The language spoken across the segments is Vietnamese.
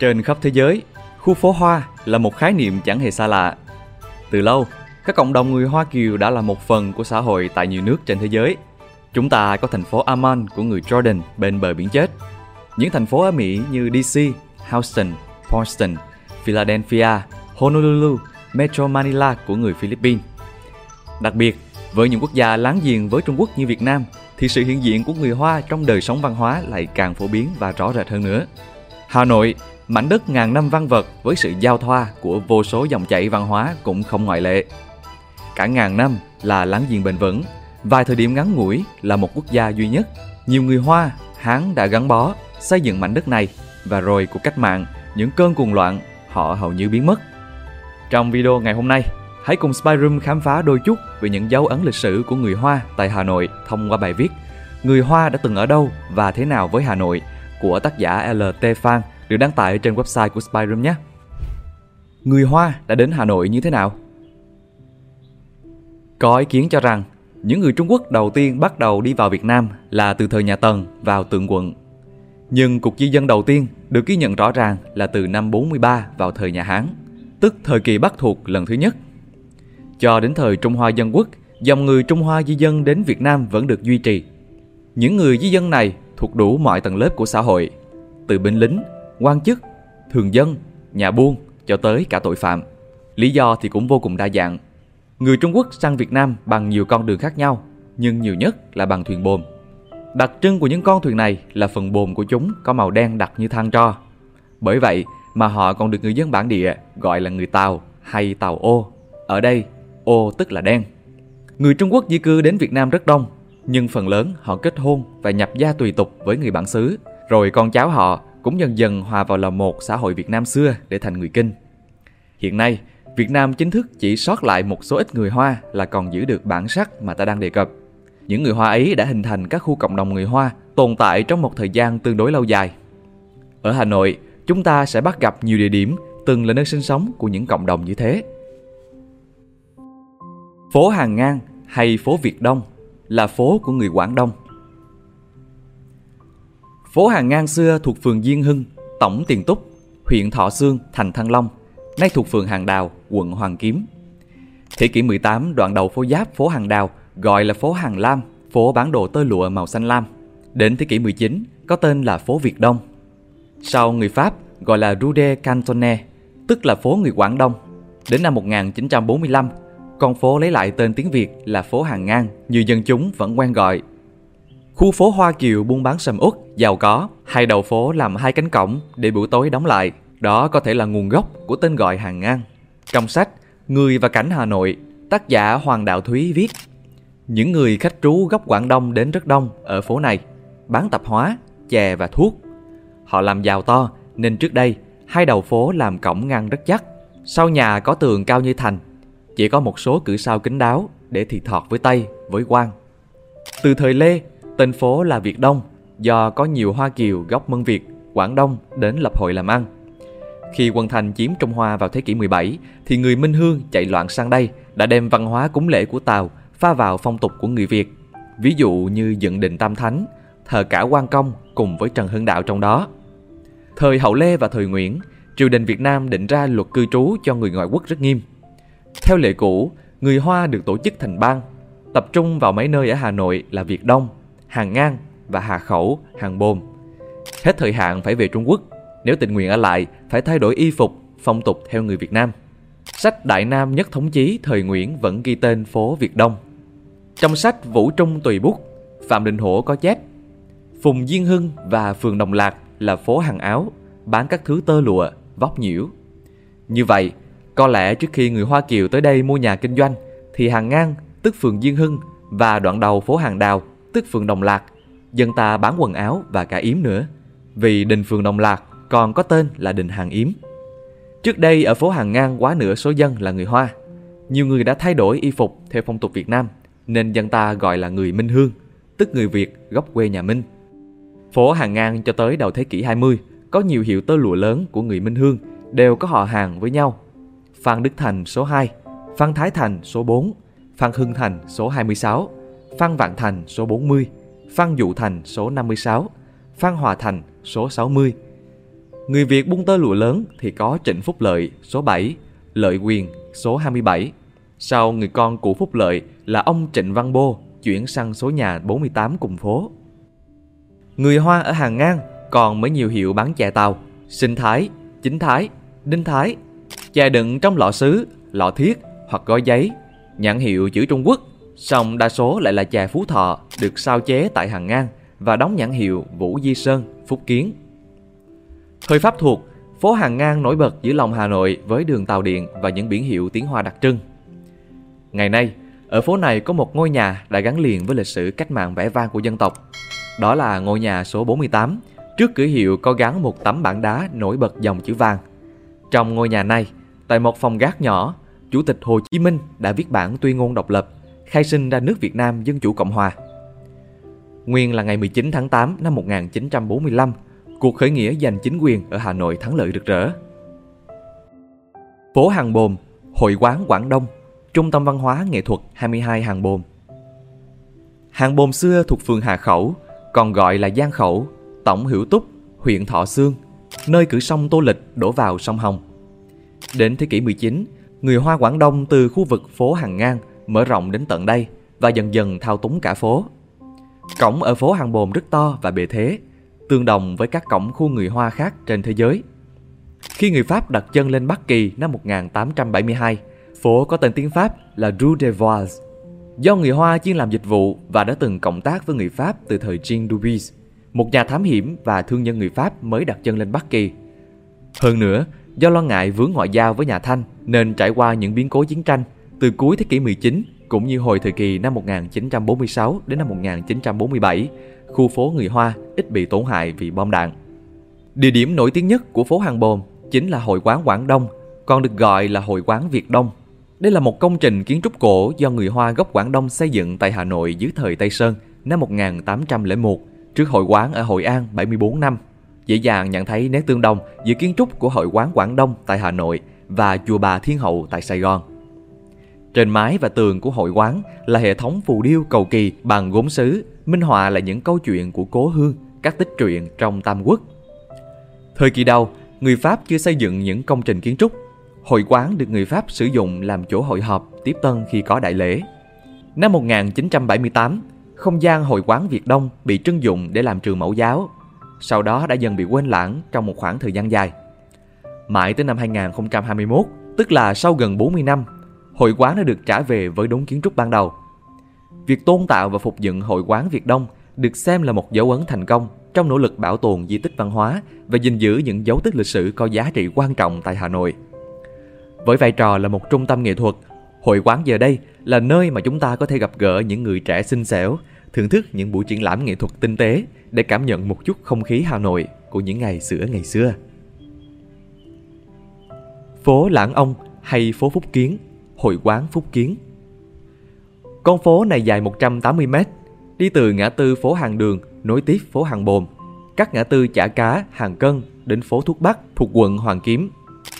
Trên khắp thế giới, khu phố Hoa là một khái niệm chẳng hề xa lạ. Từ lâu, các cộng đồng người Hoa Kiều đã là một phần của xã hội tại nhiều nước trên thế giới. Chúng ta có thành phố Amman của người Jordan bên bờ biển chết. Những thành phố ở Mỹ như DC, Houston, Boston, Philadelphia, Honolulu, Metro Manila của người Philippines. Đặc biệt, với những quốc gia láng giềng với Trung Quốc như Việt Nam thì sự hiện diện của người Hoa trong đời sống văn hóa lại càng phổ biến và rõ rệt hơn nữa. Hà Nội, mảnh đất ngàn năm văn vật với sự giao thoa của vô số dòng chảy văn hóa cũng không ngoại lệ. Cả ngàn năm là láng giềng bền vững, vài thời điểm ngắn ngủi là một quốc gia duy nhất. Nhiều người Hoa, Hán đã gắn bó, xây dựng mảnh đất này và rồi cuộc cách mạng, những cơn cuồng loạn, họ hầu như biến mất. Trong video ngày hôm nay, hãy cùng Spyroom khám phá đôi chút về những dấu ấn lịch sử của người Hoa tại Hà Nội thông qua bài viết Người Hoa đã từng ở đâu và thế nào với Hà Nội của tác giả LT Phan được đăng tải trên website của Spyroom nhé. Người Hoa đã đến Hà Nội như thế nào? Có ý kiến cho rằng những người Trung Quốc đầu tiên bắt đầu đi vào Việt Nam là từ thời nhà Tần vào tượng quận. Nhưng cuộc di dân đầu tiên được ghi nhận rõ ràng là từ năm 43 vào thời nhà Hán, tức thời kỳ Bắc thuộc lần thứ nhất. Cho đến thời Trung Hoa Dân Quốc, dòng người Trung Hoa di dân đến Việt Nam vẫn được duy trì. Những người di dân này thuộc đủ mọi tầng lớp của xã hội, từ binh lính, quan chức, thường dân, nhà buôn cho tới cả tội phạm. Lý do thì cũng vô cùng đa dạng. Người Trung Quốc sang Việt Nam bằng nhiều con đường khác nhau, nhưng nhiều nhất là bằng thuyền bồn. Đặc trưng của những con thuyền này là phần bồn của chúng có màu đen đặc như than tro. Bởi vậy mà họ còn được người dân bản địa gọi là người Tàu hay Tàu ô. Ở đây, ô tức là đen. Người Trung Quốc di cư đến Việt Nam rất đông, nhưng phần lớn họ kết hôn và nhập gia tùy tục với người bản xứ, rồi con cháu họ cũng dần dần hòa vào lòng một xã hội Việt Nam xưa để thành người Kinh. Hiện nay, Việt Nam chính thức chỉ sót lại một số ít người Hoa là còn giữ được bản sắc mà ta đang đề cập. Những người Hoa ấy đã hình thành các khu cộng đồng người Hoa tồn tại trong một thời gian tương đối lâu dài. Ở Hà Nội, chúng ta sẽ bắt gặp nhiều địa điểm từng là nơi sinh sống của những cộng đồng như thế. Phố Hàng Ngang hay phố Việt Đông là phố của người Quảng Đông. Phố Hàng Ngang xưa thuộc phường Diên Hưng, tổng Tiền Túc, huyện Thọ Sương, thành Thăng Long, nay thuộc phường Hàng Đào, quận Hoàng Kiếm. Thế kỷ 18, đoạn đầu phố Giáp, phố Hàng Đào gọi là phố Hàng Lam, phố bán đồ tơ lụa màu xanh lam. Đến thế kỷ 19, có tên là phố Việt Đông. Sau người Pháp gọi là Rue de Cantonne, tức là phố người Quảng Đông. Đến năm 1945, con phố lấy lại tên tiếng Việt là phố Hàng Ngang, như dân chúng vẫn quen gọi. Khu phố Hoa Kiều buôn bán sầm uất, giàu có, hai đầu phố làm hai cánh cổng để buổi tối đóng lại. Đó có thể là nguồn gốc của tên gọi Hàng Ngang. Trong sách Người và cảnh Hà Nội, tác giả Hoàng Đạo Thúy viết Những người khách trú gốc Quảng Đông đến rất đông ở phố này, bán tạp hóa, chè và thuốc. Họ làm giàu to nên trước đây hai đầu phố làm cổng ngăn rất chắc. Sau nhà có tường cao như thành chỉ có một số cửa sau kính đáo để thì thọt với Tây, với quan. Từ thời Lê, tên phố là Việt Đông do có nhiều Hoa Kiều gốc Mân Việt, Quảng Đông đến lập hội làm ăn. Khi quân Thành chiếm Trung Hoa vào thế kỷ 17 thì người Minh Hương chạy loạn sang đây đã đem văn hóa cúng lễ của Tàu pha vào phong tục của người Việt. Ví dụ như dựng đình Tam Thánh, thờ cả quan công cùng với Trần Hưng Đạo trong đó. Thời Hậu Lê và thời Nguyễn, triều đình Việt Nam định ra luật cư trú cho người ngoại quốc rất nghiêm. Theo lệ cũ, người Hoa được tổ chức thành bang, tập trung vào mấy nơi ở Hà Nội là Việt Đông, Hàng Ngang và Hà Khẩu, Hàng Bồn. Hết thời hạn phải về Trung Quốc, nếu tình nguyện ở lại phải thay đổi y phục, phong tục theo người Việt Nam. Sách Đại Nam Nhất Thống Chí thời Nguyễn vẫn ghi tên phố Việt Đông. Trong sách Vũ Trung Tùy Bút, Phạm Đình Hổ có chép Phùng Diên Hưng và phường Đồng Lạc là phố hàng áo, bán các thứ tơ lụa, vóc nhiễu. Như vậy, có lẽ trước khi người Hoa Kiều tới đây mua nhà kinh doanh thì hàng ngang, tức phường Diên Hưng và đoạn đầu phố Hàng Đào, tức phường Đồng Lạc, dân ta bán quần áo và cả yếm nữa. Vì đình phường Đồng Lạc còn có tên là đình Hàng Yếm. Trước đây ở phố Hàng Ngang quá nửa số dân là người Hoa. Nhiều người đã thay đổi y phục theo phong tục Việt Nam nên dân ta gọi là người Minh Hương, tức người Việt gốc quê nhà Minh. Phố Hàng Ngang cho tới đầu thế kỷ 20 có nhiều hiệu tơ lụa lớn của người Minh Hương đều có họ hàng với nhau Phan Đức Thành số 2, Phan Thái Thành số 4, Phan Hưng Thành số 26, Phan Vạn Thành số 40, Phan Dụ Thành số 56, Phan Hòa Thành số 60. Người Việt buôn tơ lụa lớn thì có Trịnh Phúc Lợi số 7, Lợi Quyền số 27. Sau người con của Phúc Lợi là ông Trịnh Văn Bô chuyển sang số nhà 48 cùng phố. Người Hoa ở hàng ngang còn mới nhiều hiệu bán chè tàu, sinh thái, chính thái, đinh thái, chè đựng trong lọ sứ, lọ thiết hoặc gói giấy, nhãn hiệu chữ Trung Quốc, song đa số lại là chè Phú Thọ được sao chế tại hàng ngang và đóng nhãn hiệu Vũ Di Sơn, Phúc Kiến. Thời Pháp thuộc, phố hàng ngang nổi bật giữa lòng Hà Nội với đường tàu điện và những biển hiệu tiếng Hoa đặc trưng. Ngày nay, ở phố này có một ngôi nhà đã gắn liền với lịch sử cách mạng vẻ vang của dân tộc. Đó là ngôi nhà số 48, trước cửa hiệu có gắn một tấm bảng đá nổi bật dòng chữ vàng. Trong ngôi nhà này, tại một phòng gác nhỏ, Chủ tịch Hồ Chí Minh đã viết bản tuyên ngôn độc lập, khai sinh ra nước Việt Nam Dân Chủ Cộng Hòa. Nguyên là ngày 19 tháng 8 năm 1945, cuộc khởi nghĩa giành chính quyền ở Hà Nội thắng lợi rực rỡ. Phố Hàng Bồm, Hội quán Quảng Đông, Trung tâm Văn hóa Nghệ thuật 22 Hàng Bồm. Hàng Bồm xưa thuộc phường Hà Khẩu, còn gọi là Giang Khẩu, Tổng Hữu Túc, huyện Thọ Sương, nơi cửa sông Tô Lịch đổ vào sông Hồng. Đến thế kỷ 19, người Hoa Quảng Đông từ khu vực phố Hàng Ngang mở rộng đến tận đây và dần dần thao túng cả phố. Cổng ở phố Hàng Bồm rất to và bề thế, tương đồng với các cổng khu người Hoa khác trên thế giới. Khi người Pháp đặt chân lên Bắc Kỳ năm 1872, phố có tên tiếng Pháp là Rue des Vos. Do người Hoa chuyên làm dịch vụ và đã từng cộng tác với người Pháp từ thời Jean Dubuis, một nhà thám hiểm và thương nhân người Pháp mới đặt chân lên Bắc Kỳ. Hơn nữa, do lo ngại vướng ngoại giao với nhà Thanh nên trải qua những biến cố chiến tranh từ cuối thế kỷ 19 cũng như hồi thời kỳ năm 1946 đến năm 1947, khu phố người Hoa ít bị tổn hại vì bom đạn. Địa điểm nổi tiếng nhất của phố Hàng Bồn chính là hội quán Quảng Đông, còn được gọi là hội quán Việt Đông. Đây là một công trình kiến trúc cổ do người Hoa gốc Quảng Đông xây dựng tại Hà Nội dưới thời Tây Sơn năm 1801, trước hội quán ở Hội An 74 năm. Dễ dàng nhận thấy nét tương đồng giữa kiến trúc của hội quán Quảng Đông tại Hà Nội và chùa Bà Thiên Hậu tại Sài Gòn. Trên mái và tường của hội quán là hệ thống phù điêu cầu kỳ bằng gốm sứ, minh họa là những câu chuyện của cố hương, các tích truyện trong Tam Quốc. Thời kỳ đầu, người Pháp chưa xây dựng những công trình kiến trúc. Hội quán được người Pháp sử dụng làm chỗ hội họp, tiếp tân khi có đại lễ. Năm 1978, không gian hội quán Việt Đông bị trưng dụng để làm trường mẫu giáo. Sau đó đã dần bị quên lãng trong một khoảng thời gian dài. Mãi tới năm 2021, tức là sau gần 40 năm, hội quán đã được trả về với đúng kiến trúc ban đầu. Việc tôn tạo và phục dựng hội quán Việt Đông được xem là một dấu ấn thành công trong nỗ lực bảo tồn di tích văn hóa và gìn giữ những dấu tích lịch sử có giá trị quan trọng tại Hà Nội. Với vai trò là một trung tâm nghệ thuật, hội quán giờ đây là nơi mà chúng ta có thể gặp gỡ những người trẻ xinh xẻo, thưởng thức những buổi triển lãm nghệ thuật tinh tế để cảm nhận một chút không khí Hà Nội của những ngày xưa ngày xưa. Phố Lãng Ông hay phố Phúc Kiến, hội quán Phúc Kiến. Con phố này dài 180 m, đi từ ngã tư phố Hàng Đường nối tiếp phố Hàng Bồn, các ngã tư Chả Cá, Hàng Cân đến phố Thuốc Bắc thuộc quận Hoàng Kiếm.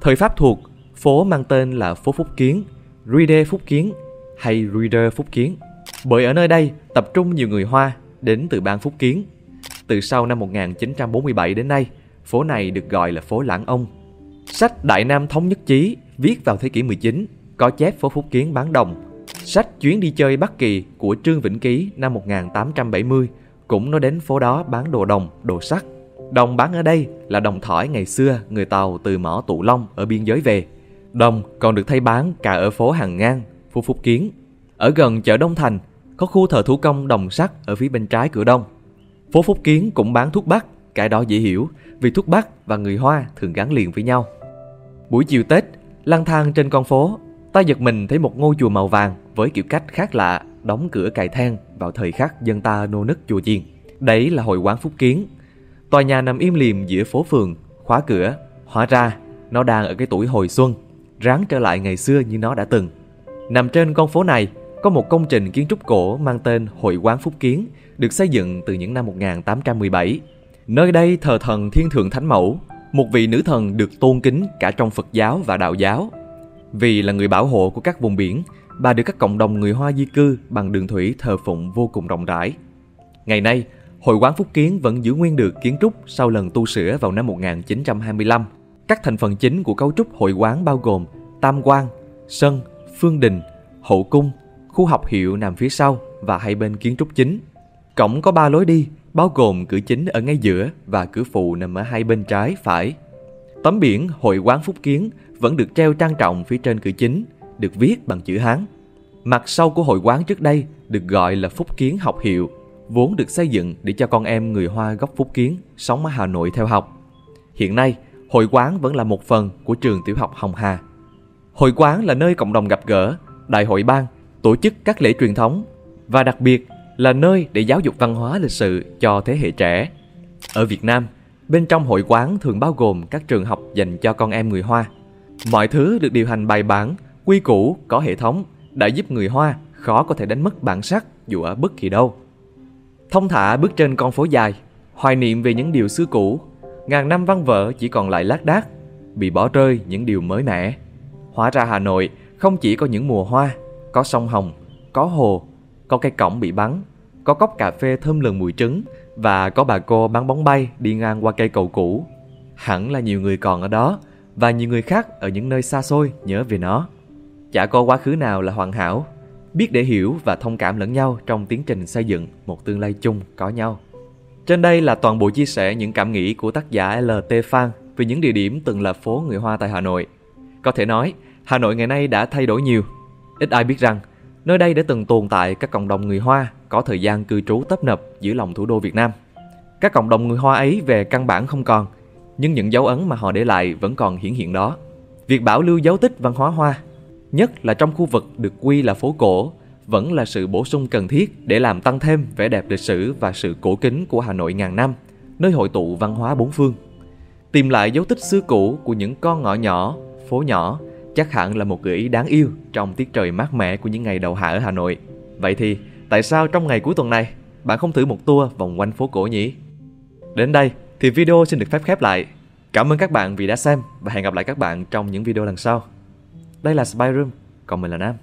Thời Pháp thuộc, phố mang tên là phố Phúc Kiến, Rue Phúc Kiến hay Rue Phúc Kiến. Bởi ở nơi đây tập trung nhiều người Hoa đến từ bang Phúc Kiến. Từ sau năm 1947 đến nay, phố này được gọi là phố Lãng Ông. Sách Đại Nam Thống Nhất Chí viết vào thế kỷ 19 có chép phố Phúc Kiến bán đồng. Sách Chuyến đi chơi Bắc Kỳ của Trương Vĩnh Ký năm 1870 cũng nói đến phố đó bán đồ đồng, đồ sắt. Đồng bán ở đây là đồng thỏi ngày xưa người Tàu từ mỏ Tụ Long ở biên giới về. Đồng còn được thay bán cả ở phố Hàng Ngang, phố Phúc Kiến. Ở gần chợ Đông Thành có khu thờ thủ công đồng sắt ở phía bên trái cửa đông. Phố Phúc Kiến cũng bán thuốc bắc, cái đó dễ hiểu vì thuốc bắc và người Hoa thường gắn liền với nhau. Buổi chiều Tết, lang thang trên con phố, ta giật mình thấy một ngôi chùa màu vàng với kiểu cách khác lạ, đóng cửa cài then vào thời khắc dân ta nô nức chùa chiền. Đấy là hội quán Phúc Kiến. Tòa nhà nằm im lìm giữa phố phường, khóa cửa. Hóa ra, nó đang ở cái tuổi hồi xuân, ráng trở lại ngày xưa như nó đã từng. Nằm trên con phố này, có một công trình kiến trúc cổ mang tên Hội quán Phúc Kiến, được xây dựng từ những năm 1817. Nơi đây thờ thần Thiên Thượng Thánh Mẫu, một vị nữ thần được tôn kính cả trong Phật giáo và Đạo giáo. Vì là người bảo hộ của các vùng biển, bà được các cộng đồng người Hoa di cư bằng đường thủy thờ phụng vô cùng rộng rãi. Ngày nay, Hội quán Phúc Kiến vẫn giữ nguyên được kiến trúc sau lần tu sửa vào năm 1925. Các thành phần chính của cấu trúc hội quán bao gồm tam quan, sân, phương đình, hậu cung, khu học hiệu nằm phía sau và hai bên kiến trúc chính. Cổng có ba lối đi, bao gồm cửa chính ở ngay giữa và cửa phụ nằm ở hai bên trái, phải. Tấm biển Hội quán Phúc Kiến vẫn được treo trang trọng phía trên cửa chính, được viết bằng chữ Hán. Mặt sau của hội quán trước đây được gọi là Phúc Kiến học hiệu, vốn được xây dựng để cho con em người Hoa gốc Phúc Kiến sống ở Hà Nội theo học. Hiện nay, hội quán vẫn là một phần của trường tiểu học Hồng Hà. Hội quán là nơi cộng đồng gặp gỡ, đại hội ban, tổ chức các lễ truyền thống và đặc biệt là nơi để giáo dục văn hóa lịch sử cho thế hệ trẻ. Ở Việt Nam, bên trong hội quán thường bao gồm các trường học dành cho con em người Hoa. Mọi thứ được điều hành bài bản, quy củ, có hệ thống đã giúp người Hoa khó có thể đánh mất bản sắc dù ở bất kỳ đâu. Thông thả bước trên con phố dài, hoài niệm về những điều xưa cũ, ngàn năm văn vở chỉ còn lại lác đác, bị bỏ rơi những điều mới mẻ. Hóa ra Hà Nội không chỉ có những mùa hoa, có sông Hồng, có hồ, có cây cổng bị bắn, có cốc cà phê thơm lừng mùi trứng và có bà cô bán bóng bay đi ngang qua cây cầu cũ. Hẳn là nhiều người còn ở đó và nhiều người khác ở những nơi xa xôi nhớ về nó. Chả có quá khứ nào là hoàn hảo, biết để hiểu và thông cảm lẫn nhau trong tiến trình xây dựng một tương lai chung có nhau. Trên đây là toàn bộ chia sẻ những cảm nghĩ của tác giả LT Phan về những địa điểm từng là phố người Hoa tại Hà Nội. Có thể nói, Hà Nội ngày nay đã thay đổi nhiều. Ít ai biết rằng, nơi đây đã từng tồn tại các cộng đồng người Hoa có thời gian cư trú tấp nập giữa lòng thủ đô Việt Nam. Các cộng đồng người Hoa ấy về căn bản không còn, nhưng những dấu ấn mà họ để lại vẫn còn hiển hiện đó. Việc bảo lưu dấu tích văn hóa Hoa, nhất là trong khu vực được quy là phố cổ, vẫn là sự bổ sung cần thiết để làm tăng thêm vẻ đẹp lịch sử và sự cổ kính của Hà Nội ngàn năm, nơi hội tụ văn hóa bốn phương. Tìm lại dấu tích xưa cũ của những con ngõ nhỏ, phố nhỏ chắc hẳn là một gợi ý đáng yêu trong tiết trời mát mẻ của những ngày đầu hạ ở Hà Nội. Vậy thì, tại sao trong ngày cuối tuần này bạn không thử một tour vòng quanh phố cổ nhỉ? Đến đây thì video xin được phép khép lại. Cảm ơn các bạn vì đã xem và hẹn gặp lại các bạn trong những video lần sau. Đây là Spy Room, còn mình là Nam.